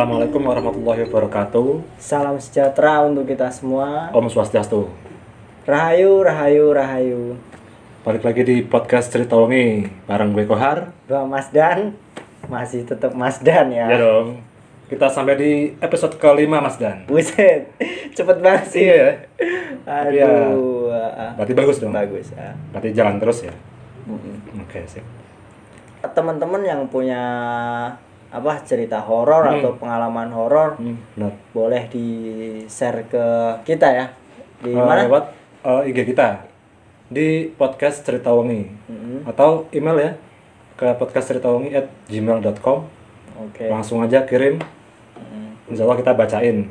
Assalamualaikum warahmatullahi wabarakatuh. Salam sejahtera untuk kita semua. Om Swastiastu. Rahayu, rahayu, rahayu. Balik lagi di podcast Cerita Wengi bareng gue Kohar. Dua Mas Dan. Masih tetap Mas Dan ya. Ya dong. Kita sampai di episode kelima Mas Dan. Buset. Cepet banget sih. Iya ya. Aduh. ah, Berarti bagus dong. Bagus. ah. Berarti jalan terus ya. Mm-mm. Oke sip. Teman-teman yang punya apa cerita horor Hmm. atau pengalaman horor Hmm, benar. boleh di share ke kita ya. Di Eh, mana? Lewat eh, IG kita di podcast Cerita Wengi Mm-mm. atau email ya ke podcastceritawengi at gmail.com Oke. langsung aja kirim Mm. insya Allah kita bacain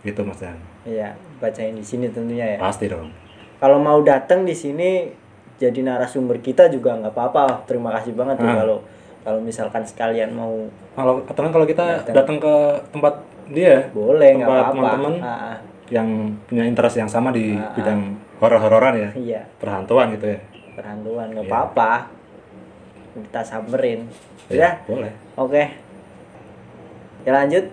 gitu mas Dan Iya, bacain di sini tentunya ya. pasti dong kalau mau datang di sini jadi narasumber kita juga nggak apa-apa terima kasih banget tuh Ah. kalau kalau misalkan sekalian mau kalau kan kalau kita Datang. ke tempat dia boleh nggak Tempat apa-apa. teman-teman. Ah, ah. yang punya interest yang sama di Ah, ah. bidang horor-hororan ya. Iya. Perhantuan gitu ya. Perhantuan nggak Iya. apa-apa. Kita samperin. Ya, ya boleh. Oke. Ya lanjut.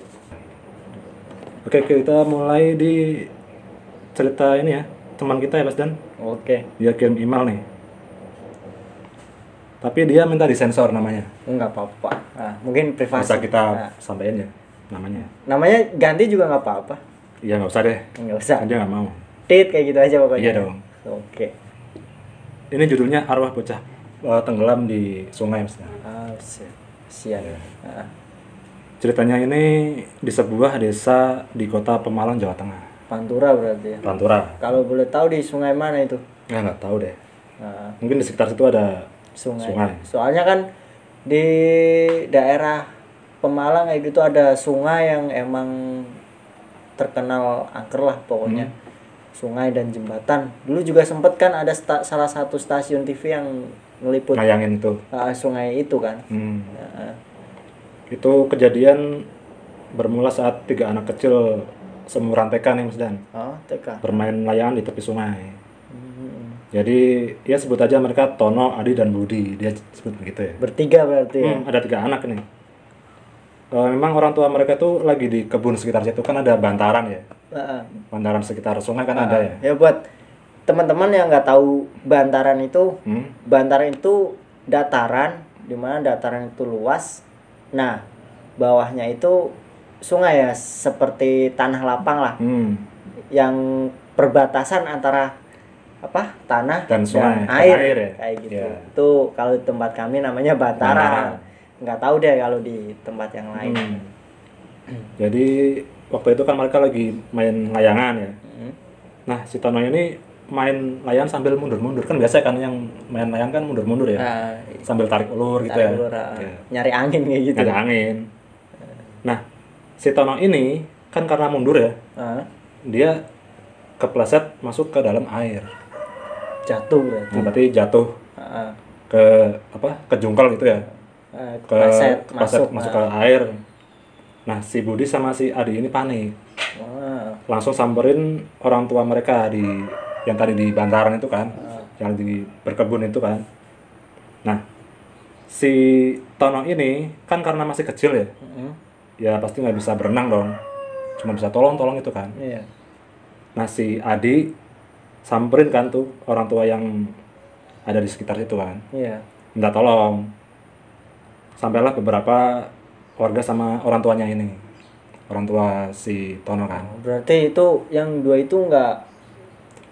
Oke kita mulai di cerita ini ya. Teman kita ya Mas Dan. Oke. Dia kirim email nih tapi dia minta disensor namanya. Nggak apa-apa. Nah, mungkin privasi. Bisa kita Nah, sampaikan ya namanya? Namanya ganti juga nggak apa-apa. Iya nggak usah deh. Nggak usah. Kan dia nggak mau. Tit kayak gitu aja pokoknya. Iya dong. oke. Ini judulnya arwah bocah eh, tenggelam di sungai Dan. ah si- sian. Iya. Ah. ceritanya ini di sebuah desa di kota Pemalang Jawa Tengah. Pantura berarti ya? Pantura. Kalau boleh tahu di sungai mana itu? ya nggak tahu deh. Nah, mungkin di sekitar situ ada sungai. Sungai. Soalnya kan di daerah Pemalang kayak gitu ada sungai yang emang terkenal angker lah pokoknya. Hmm. Sungai dan jembatan. Dulu juga sempet kan ada sta- salah satu stasiun TV yang ngeliput ngayangin itu ah, sungai itu kan. Hmm. Nah, itu kejadian bermula saat tiga anak kecil seumuran TK nih Mas Dan oh, TK. bermain layangan di tepi sungai. Jadi ya sebut aja mereka Tono, Adi dan Budi dia sebut begitu ya Bertiga berarti ya. Hmm, ada tiga anak nih Eh, memang orang tua mereka tuh lagi di kebun sekitar situ kan ada bantaran ya ah. bantaran sekitar sungai kan ada ya Ya buat teman-teman yang nggak tahu bantaran itu Hmm? Bantaran itu dataran, di mana dataran itu luas. Nah, bawahnya itu sungai ya, seperti tanah lapang lah, Hmm. yang perbatasan antara apa tanah Dan sungai, dan air, air ya? kayak gitu. Iya. Itu kalau di tempat kami namanya bantaran. Bantaran. Nggak tahu deh kalau di tempat yang lain. Hmm. Jadi waktu itu kan mereka lagi main layangan ya. Hmm. Nah si Tono ini main layangan sambil mundur-mundur kan biasa kan yang main layangan kan mundur-mundur ya, Nah, sambil tarik ulur gitu tarik ya. ulur, ah, Iya. nyari angin kayak gitu. Ada angin. Nah si Tono ini kan karena mundur ya, Ah, dia kepleset masuk ke dalam air. Jatuh berarti. Nah, berarti jatuh Ah, ke apa? Ke jungkal gitu ya. ah, Ke kepleset masuk, masuk ke air. Nah si Budi sama si Adi ini panik. Wah. langsung samperin orang tua mereka di yang tadi di bantaran itu kan yang di berkebun itu kan nah si Tono ini kan karena masih kecil ya Mm-mm. ya pasti nggak bisa berenang dong cuma bisa tolong tolong itu kan Iya. nah si Adi samperin kan tuh orang tua yang ada di sekitar situ kan Iya. minta tolong sampailah beberapa warga sama orang tuanya ini orang tua si Tono kan Berarti itu yang dua itu nggak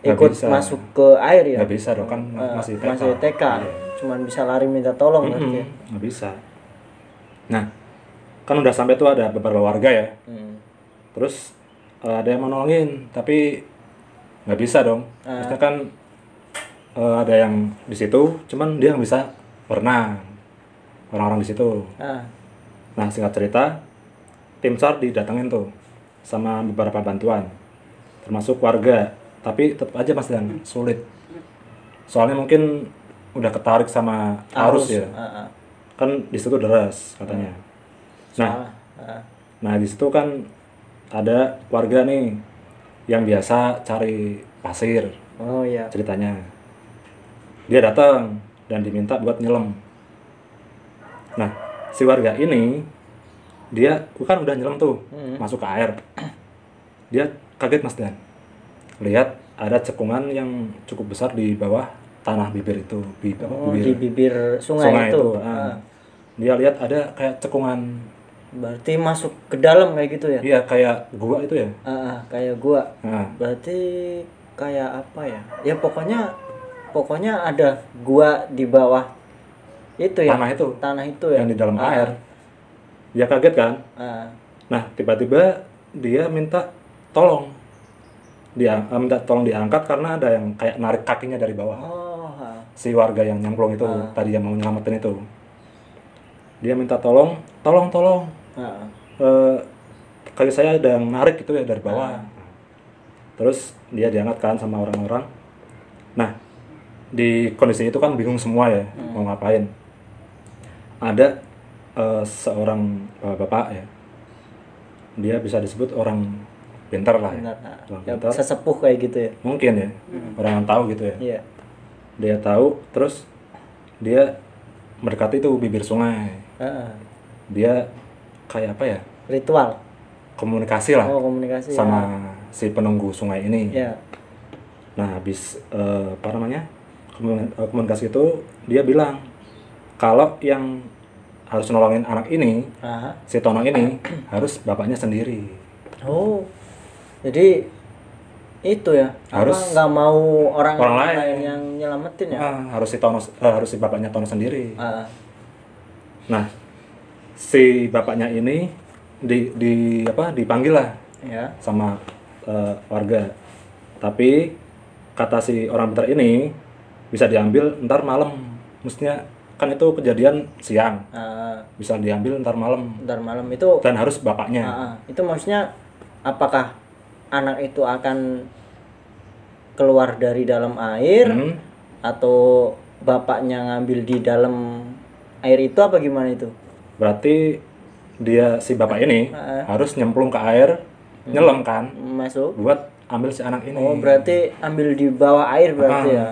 ikut bisa. masuk ke air ya? nggak bisa dong kan Eh, masih TK masih TK. Iya. Cuman bisa lari minta tolong berarti. ya? Mm-mm, nggak bisa nah kan udah sampai tuh ada beberapa warga ya Hmm. terus eh, ada yang mau nolongin tapi nggak bisa dong Ah. maksudnya kan eh, ada yang di situ, cuman dia nggak bisa berenang. Orang-orang di situ. Ah, Nah, singkat cerita, tim SAR didatengin tuh sama beberapa bantuan, termasuk warga. Tapi tetap aja Mas Dan sulit. Soalnya mungkin udah ketarik sama arus, ya. Ah, ah. Kan di situ deras katanya. Nah, Salah. Ah, nah di situ kan ada warga nih yang biasa cari pasir Oh iya. ceritanya. Dia datang dan diminta buat nyelam. Nah, si warga ini dia kan udah nyelam tuh Hmm. masuk ke air. Dia kaget Mas Dan. Lihat ada cekungan yang cukup besar di bawah tanah bibir itu, bi- apa, Oh, bibir di bibir sungai, itu. ah. Ah. Dia lihat ada kayak cekungan, Berarti masuk ke dalam kayak gitu ya? iya kayak gua itu ya. Ah, ah, kayak gua. Nah, Berarti kayak apa ya? Ya pokoknya pokoknya ada gua di bawah itu ya. tanah itu Tanah itu ya. yang di dalam Ah, air. Dia kaget kan? ah. Nah, tiba-tiba dia minta tolong. Dia eh, minta tolong diangkat karena ada yang kayak narik kakinya dari bawah. Oh, ah. Si warga yang nyemplung itu tadi yang mau nyelamatin itu. Dia minta tolong, tolong, tolong. Ah, Eh, kaki saya ada yang narik gitu ya dari bawah. Terus dia diangkat kan sama orang-orang. Nah, di kondisi itu kan bingung semua ya mau ngapain. Ada eh, seorang eh, bapak ya. Dia bisa disebut orang pintar lah ya. Orang Ya, pintar. sesepuh kayak gitu ya. Mungkin ya. Orang yang tahu gitu ya. Iya. Dia tahu terus dia mendekati itu bibir sungai. Ah, Dia kayak apa ya? ritual. Komunikasi lah. Oh, komunikasi. sama si penunggu sungai ini. Ya. Nah, habis eh, apa namanya eh, komunikasi itu dia bilang kalau yang harus nolongin anak ini, Ah. si Tono ini harus bapaknya sendiri. Oh. Jadi itu ya. Harus nggak mau orang, orang lain. lain. yang nyelamatin ya? Ah, harus si Tono eh, harus si bapaknya Tono sendiri. Ah. Nah, si bapaknya ini di di apa dipanggil lah Ya. sama eh, warga. Tapi kata si orang pintar ini bisa diambil ntar malam. Mestinya kan itu kejadian siang, Ah, bisa diambil ntar malam ntar malam itu dan harus bapaknya. Ah, ah. itu maksudnya apakah anak itu akan keluar dari dalam air Hmm, atau bapaknya ngambil di dalam air itu apa gimana itu? Berarti dia si bapak ini Ah, harus nyemplung ke air, nyelam kan, Masuk. buat ambil si anak ini. Oh, berarti ambil di bawah air berarti Ah. ya.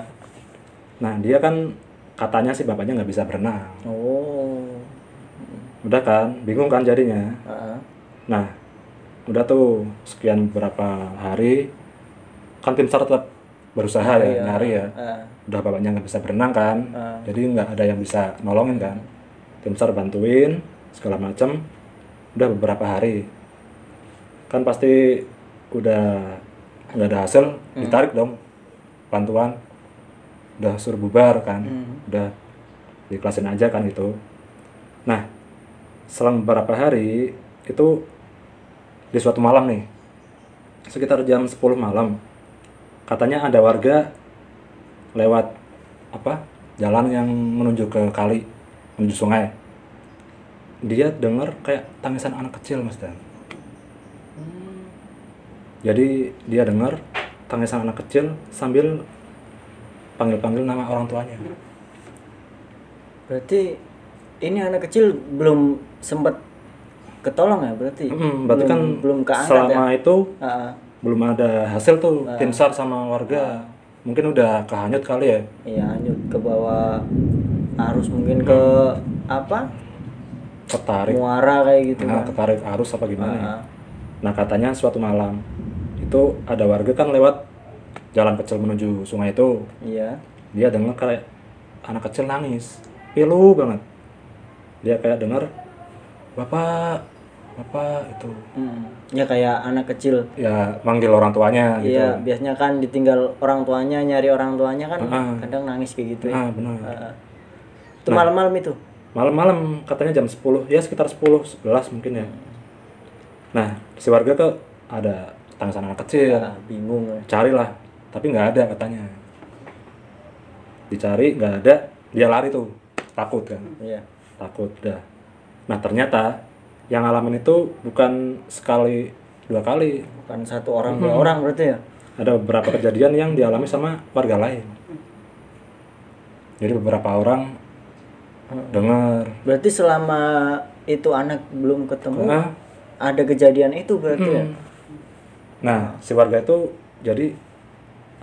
Nah dia kan katanya si bapaknya nggak bisa berenang. Oh. Udah kan, bingung kan jadinya. Ah, Nah, udah tuh sekian beberapa hari kan tim SAR tetap berusaha ya nyari ya. ah. Udah bapaknya nggak bisa berenang kan, Ah. jadi nggak ada yang bisa nolongin kan. Tim SAR bantuin segala macam. Udah beberapa hari, kan pasti udah nggak ada hasil, ditarik dong bantuan. Udah suruh bubar kan, udah diklasin aja kan gitu. Nah, selang beberapa hari itu di suatu malam nih sekitar jam 10 malam katanya ada warga lewat apa jalan yang menuju ke kali menuju sungai. Dia dengar kayak tangisan anak kecil mas dan. Jadi dia dengar tangisan anak kecil sambil panggil-panggil nama orang tuanya. Berarti ini anak kecil belum sempat ketolong ya berarti? Mm, berarti belum, kan belum keangkat ya? selama itu Ah, ah. belum ada hasil tuh tim SAR sama warga. Mungkin udah kehanyut kali ya. Iya, hanyut ke bawah arus mungkin ke apa? ketarik Muara kayak gitu nah, kan. ketarik arus apa gimana ya. Ah, nah katanya suatu malam itu ada warga kan lewat jalan kecil menuju sungai itu Iya. dia dengar kayak anak kecil nangis pilu banget dia kayak dengar bapak bapak itu Hmm. Ya kayak anak kecil. ya manggil orang tuanya gitu Iya, biasanya kan ditinggal orang tuanya, nyari orang tuanya kan Ah. kadang nangis kayak gitu ya. ah benar Ah. Itu malam-malam itu. malam-malam katanya jam 10 ya sekitar 10 11 mungkin ya. Nah si warga tuh ada tangisan anak kecil. Ah, bingung. ya. carilah tapi nggak ada katanya. Dicari nggak ada dia lari tuh. Takut kan? Iya. Takut dah. Nah ternyata yang ngalamin itu bukan sekali dua kali. Bukan satu orang dua orang berarti ya? Ada beberapa kejadian yang dialami sama warga lain. Jadi beberapa orang dengar. Berarti selama itu anak belum ketemu Ah. ada kejadian itu berarti ya? Hmm. nah si warga itu jadi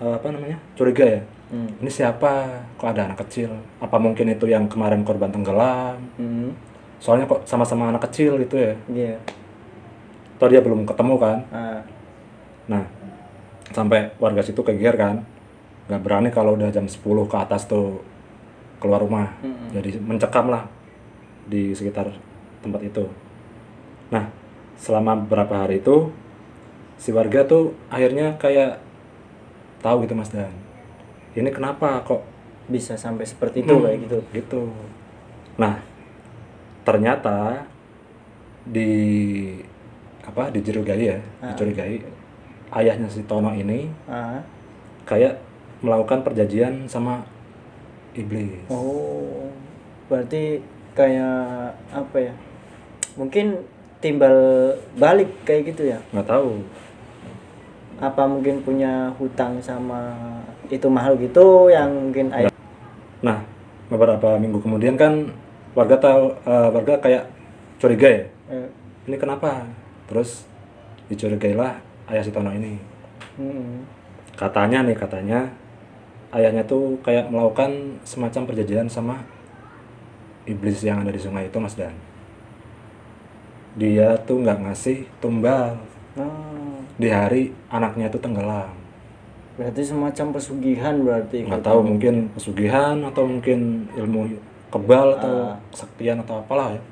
eh, apa namanya curiga ya. Hmm. ini siapa? Kok ada anak kecil? Apa mungkin itu yang kemarin korban tenggelam? Hmm. soalnya kok sama-sama anak kecil gitu ya. Iya. Atau dia belum ketemu kan? Ah. nah sampai warga situ kegeer kan? Nggak berani kalau udah jam 10 ke atas tuh keluar rumah Mm-mm. jadi mencekam lah di sekitar tempat itu nah selama beberapa hari itu si warga tuh akhirnya kayak tahu gitu mas dan ini kenapa kok bisa sampai seperti itu Hmm, kayak gitu gitu nah ternyata di apa dicurigai ya Ah. dicurigai ayahnya si Tono ini Ah. kayak melakukan perjanjian sama iblis. Oh berarti kayak apa ya? Mungkin timbal balik kayak gitu ya? Nggak tahu. Apa mungkin punya hutang sama itu mahal gitu yang mungkin ayah nah beberapa minggu kemudian kan warga tahu eh, warga kayak curiga ya. Eh, ini kenapa? Terus dicurigailah ayah si Tono ini. Hmm. katanya nih katanya ayahnya tuh kayak melakukan semacam perjanjian sama iblis yang ada di sungai itu mas Dan. Dia tuh nggak ngasih tumbal Oh, di hari anaknya itu tenggelam. Berarti semacam pesugihan berarti nggak tahu mungkin pesugihan atau mungkin ilmu kebal atau Ah. kesaktian atau apalah ya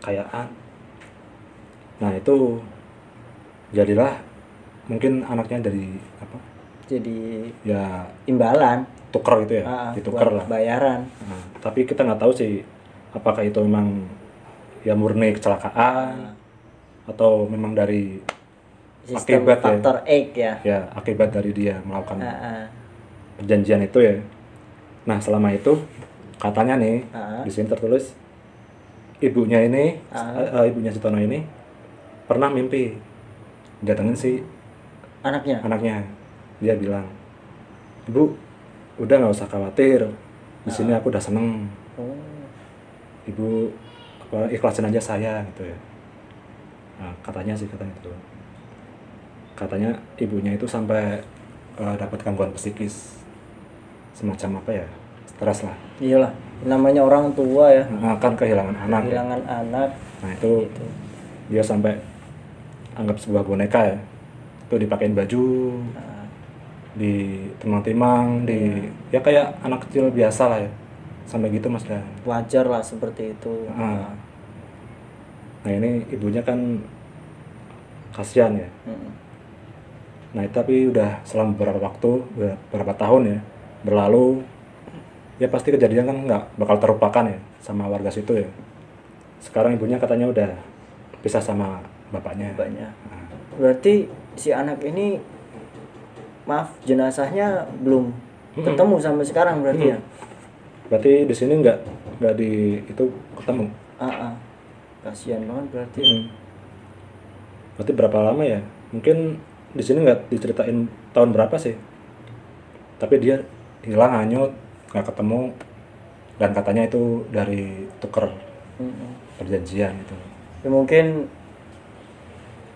kayaan nah itu jadilah mungkin anaknya dari apa jadi ya. imbalan. Tuker gitu ya? Ah, ditukar lah. bayaran. Nah, tapi kita nggak tahu sih apakah itu memang ya murni kecelakaan atau memang dari sistem Akibat ya. faktor X ya. Ya akibat dari dia melakukan Ah, ah. perjanjian itu ya. Nah selama itu katanya nih Ah. di sini tertulis ibunya ini eh, eh, ibunya si Tono ini pernah mimpi datengin si anaknya? anaknya dia bilang ibu udah nggak usah khawatir. Di sini aku udah seneng. Oh. ibu apa, ikhlasin aja saya gitu ya. Nah, katanya sih katanya itu katanya ibunya itu sampai eh, dapat gangguan psikis. Semacam apa ya stres lah. Iyalah namanya orang tua ya. Akan kehilangan anak ya. kehilangan anak. Nah itu gitu. dia sampai anggap sebuah boneka ya. Itu dipakein baju. Ah, di timang-timang di ya kayak anak kecil biasa lah ya sampai gitu mas Dan wajar lah seperti itu Ah. nah ini ibunya kan kasihan ya. Nah, tapi udah selama beberapa waktu, beberapa tahun ya berlalu, ya pasti kejadian kan nggak bakal terlupakan ya sama warga situ ya. Sekarang ibunya katanya udah pisah sama bapaknya. banyak Nah, berarti si anak ini maaf jenazahnya belum ketemu sampai sekarang berarti ya berarti di sini nggak nggak di itu ketemu. ah, ah. kasihan banget berarti Hmm. Berarti berapa lama ya? Mungkin di sini nggak diceritain tahun berapa sih. Tapi dia hilang hanyut, nggak ketemu, dan katanya itu dari tuker Mm-mm. perjanjian itu. ya mungkin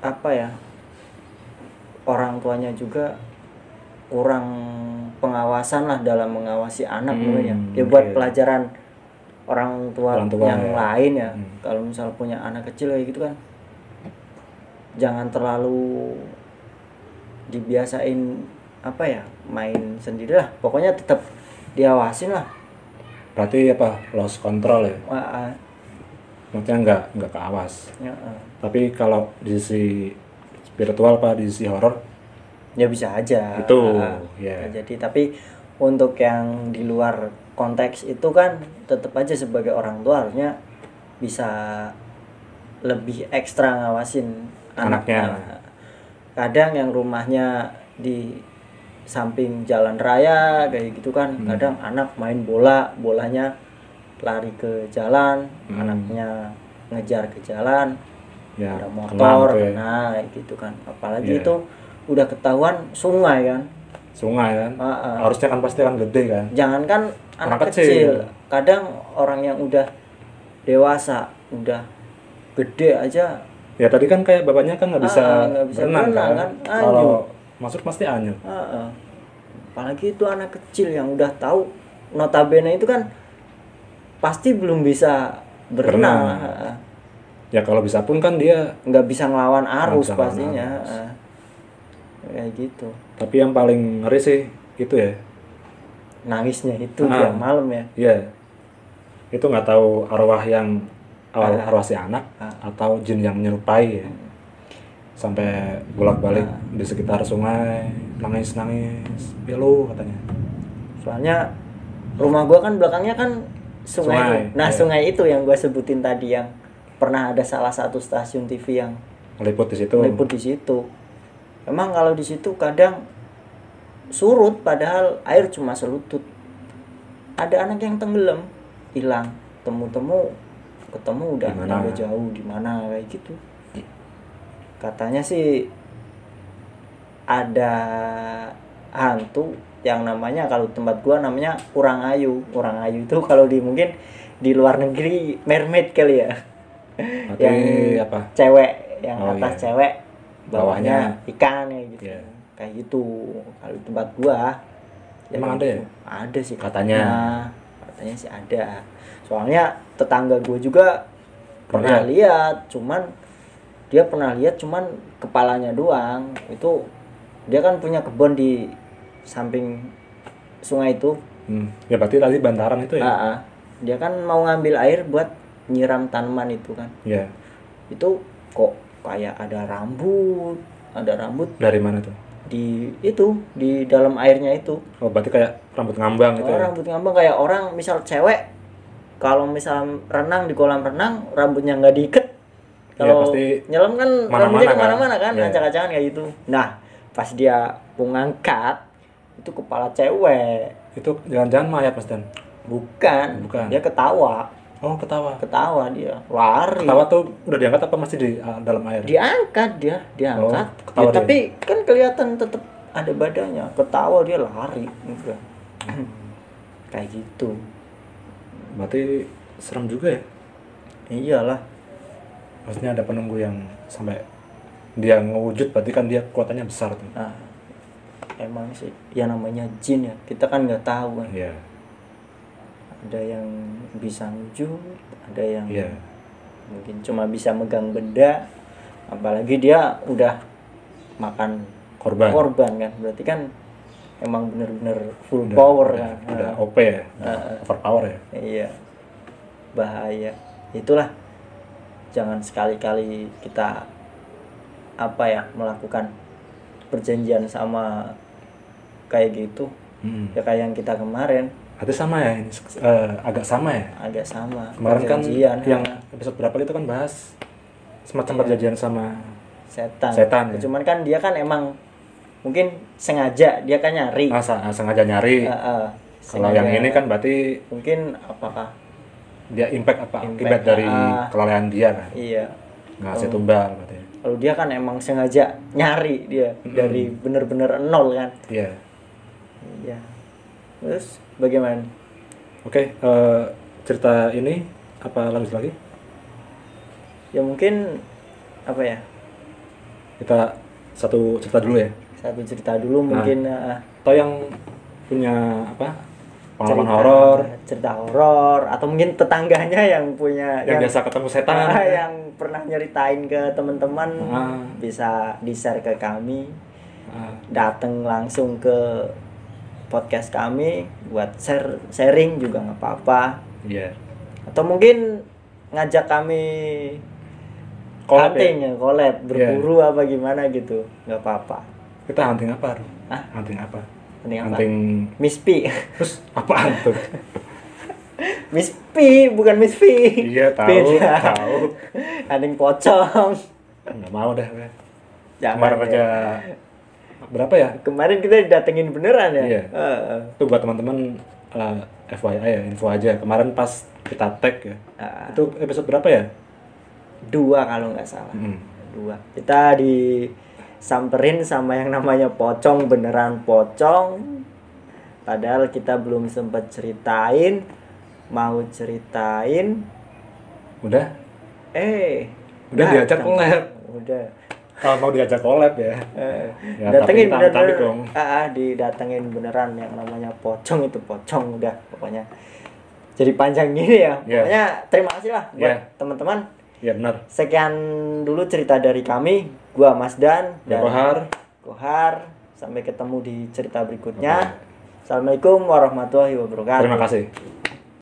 apa ya orang tuanya juga kurang pengawasan lah dalam mengawasi anak Hmm, ya ya buat pelajaran orang tua, Orang tua, yang ya. lain ya Hmm. kalau misal punya anak kecil kayak gitu kan jangan terlalu dibiasain apa ya main sendiri lah pokoknya tetap diawasin lah Berarti apa? Lost control ya. Ah, Maksudnya nggak nggak keawas. ya, ah. Tapi kalau di sisi spiritual pak di sisi horor ya bisa aja Itu, ya. jadi tapi untuk yang di luar konteks itu kan tetap aja sebagai orang tua harusnya bisa lebih ekstra ngawasin Anaknya. Nah, kadang yang rumahnya di samping jalan raya kayak gitu kan Hmm. kadang anak main bola bolanya lari ke jalan Hmm. anaknya ngejar ke jalan ya ada motor ya. nah kayak gitu kan apalagi Iya. itu udah ketahuan sungai kan sungai kan Ah, ah. harusnya kan pasti kan gede kan jangankan anak, Anak kecil. kecil. kadang orang yang udah dewasa udah gede aja ya tadi kan kayak bapaknya kan nggak bisa, Ah, nggak bisa berenang berenang kan, kan, kalau masuk pasti anyut ah, ah. apalagi itu anak kecil yang udah tahu notabene itu kan pasti belum bisa berenang Berenang. Ah. ya kalau bisa pun kan dia nggak bisa ngelawan arus bisa pastinya arus. ah. Kayak gitu tapi yang paling ngeri sih itu ya nangisnya itu Ah. tiap malam ya Iya. Itu nggak tahu arwah yang arwah, Ah. arwah si anak Ah. atau jin yang menyerupai ya. Sampai bolak-balik Ah. di sekitar sungai, nangis-nangis. Pilu katanya. soalnya rumah gua kan belakangnya kan sungai, Sungai, nah iya. sungai itu yang gua sebutin tadi yang pernah ada salah satu stasiun TV yang Meliput di situ. meliput di situ emang kalau di situ kadang surut padahal air cuma selutut ada anak yang tenggelam hilang temu-temu ketemu udah Di mana? nyampe jauh di mana kayak gitu katanya sih ada hantu yang namanya kalau tempat gua namanya kurang ayu kurang ayu itu kalau di mungkin di luar negeri mermaid kali ya yang apa? cewek yang Oh, atas iya. cewek bawahnya ikan ya gitu Iya. kayak gitu kalau di tempat gua Emang kayak ada ya? gitu. ada sih Katanya. Nah, katanya sih ada soalnya tetangga gua juga pernah lihat cuman dia pernah lihat cuman kepalanya doang itu dia kan punya kebun di samping sungai itu Hmm. Ya berarti tadi bantaran itu ya? Ah. dia kan mau ngambil air buat nyiram tanaman itu kan Iya. itu kok kayak ada rambut ada rambut Dari mana tuh? di itu di dalam airnya itu Oh berarti kayak rambut ngambang gitu oh, ya? rambut ngambang kayak orang misal cewek kalau misal renang di kolam renang rambutnya nggak diikat kalau Iya, pasti nyelam kan mana-mana rambutnya kan? ke mana-mana kan Iya. acak-acakan kayak gitu nah pas dia mau ngangkat itu kepala cewek Itu jangan-jangan mayat Mas Dan? bukan, Bukan. dia ketawa Oh ketawa. ketawa dia lari Ketawa tuh udah diangkat apa masih di ah, dalam air? diangkat dia diangkat Oh, ketawa Ya, dia. tapi kan kelihatan tetap ada badannya ketawa dia lari gitu. kayak gitu Berarti serem juga ya? iyalah Maksudnya ada penunggu yang sampai dia ngewujud berarti kan dia kekuatannya besar tuh. nah emang sih ya namanya jin ya kita kan nggak tahu kan Iya. Ada yang bisa wujud ada yang Iya. mungkin cuma bisa megang benda apalagi dia udah makan Korban. korban kan berarti kan emang bener-bener full Udah- power udah, kan Udah Nah, OP ya. Ah. Overpower ya. iya bahaya itulah jangan sekali-kali kita apa ya melakukan perjanjian sama kayak gitu Hmm. ya kayak yang kita kemarin Berarti sama ya ini eh, agak sama ya. agak sama Kemarin kan yang episode berapa itu kan bahas semacam Iya. perjanjian sama setan setan, ya. cuman kan dia kan emang mungkin sengaja dia kan nyari masa sengaja nyari. Ah, ah. Kalau yang ini kan berarti mungkin apakah dia impact apa Impact, akibat dari ah. kelalaian dia kan. iya Ngasih Oh. tumbal berarti. kalau dia kan emang sengaja nyari dia Mm-mm. dari bener-bener nol kan Iya. iya terus bagaimana Oke, eh, cerita ini apa lanjut lagi? ya mungkin apa ya Kita satu cerita dulu ya. satu cerita dulu Nah. mungkin ah, Atau yang punya apa? Pengalaman cerita- horor cerita horor atau mungkin tetangganya yang punya yang, biasa ketemu setan. Ah, yang pernah nyeritain ke teman-teman Ah. bisa di share ke kami Ah, datang langsung ke podcast kami buat share sharing juga nggak apa-apa Iya. atau mungkin ngajak kami Collab hunting ya? ya collab berburu apa gimana gitu nggak apa-apa Kita hunting apa? Hah? Hunting apa? hunting apa Hunting Miss P terus apaan tuh? Miss P bukan Miss P iya tahu, Beda. tahu. hunting pocong Nggak mau dah. gue. Jangan Kemarin ya. aja berapa ya? Kemarin kita didatengin beneran ya? Iya. Heeh. itu buat teman-teman eh, FYI ya info aja. Kemarin pas kita tag ya. Ah, itu episode berapa ya? Dua kalau nggak salah. Mm. dua. Kita disamperin sama yang namanya pocong beneran pocong. Padahal kita belum sempat ceritain mau ceritain. Udah? Eh Udah diajak collab. udah kalau mau diajak collab ya. Eh, Ya, datengin tapi bener-bener. tapi dong. ah, ah, didatengin beneran yang namanya pocong itu pocong udah pokoknya. Jadi panjang gini ya. Iya. pokoknya terima kasih lah buat Iya. teman-teman. Ya benar. Sekian dulu cerita dari kami. Gua Mas Dan ya dan Kohar Kohar sampai ketemu di cerita berikutnya. Assalamualaikum warahmatullahi wabarakatuh. Terima kasih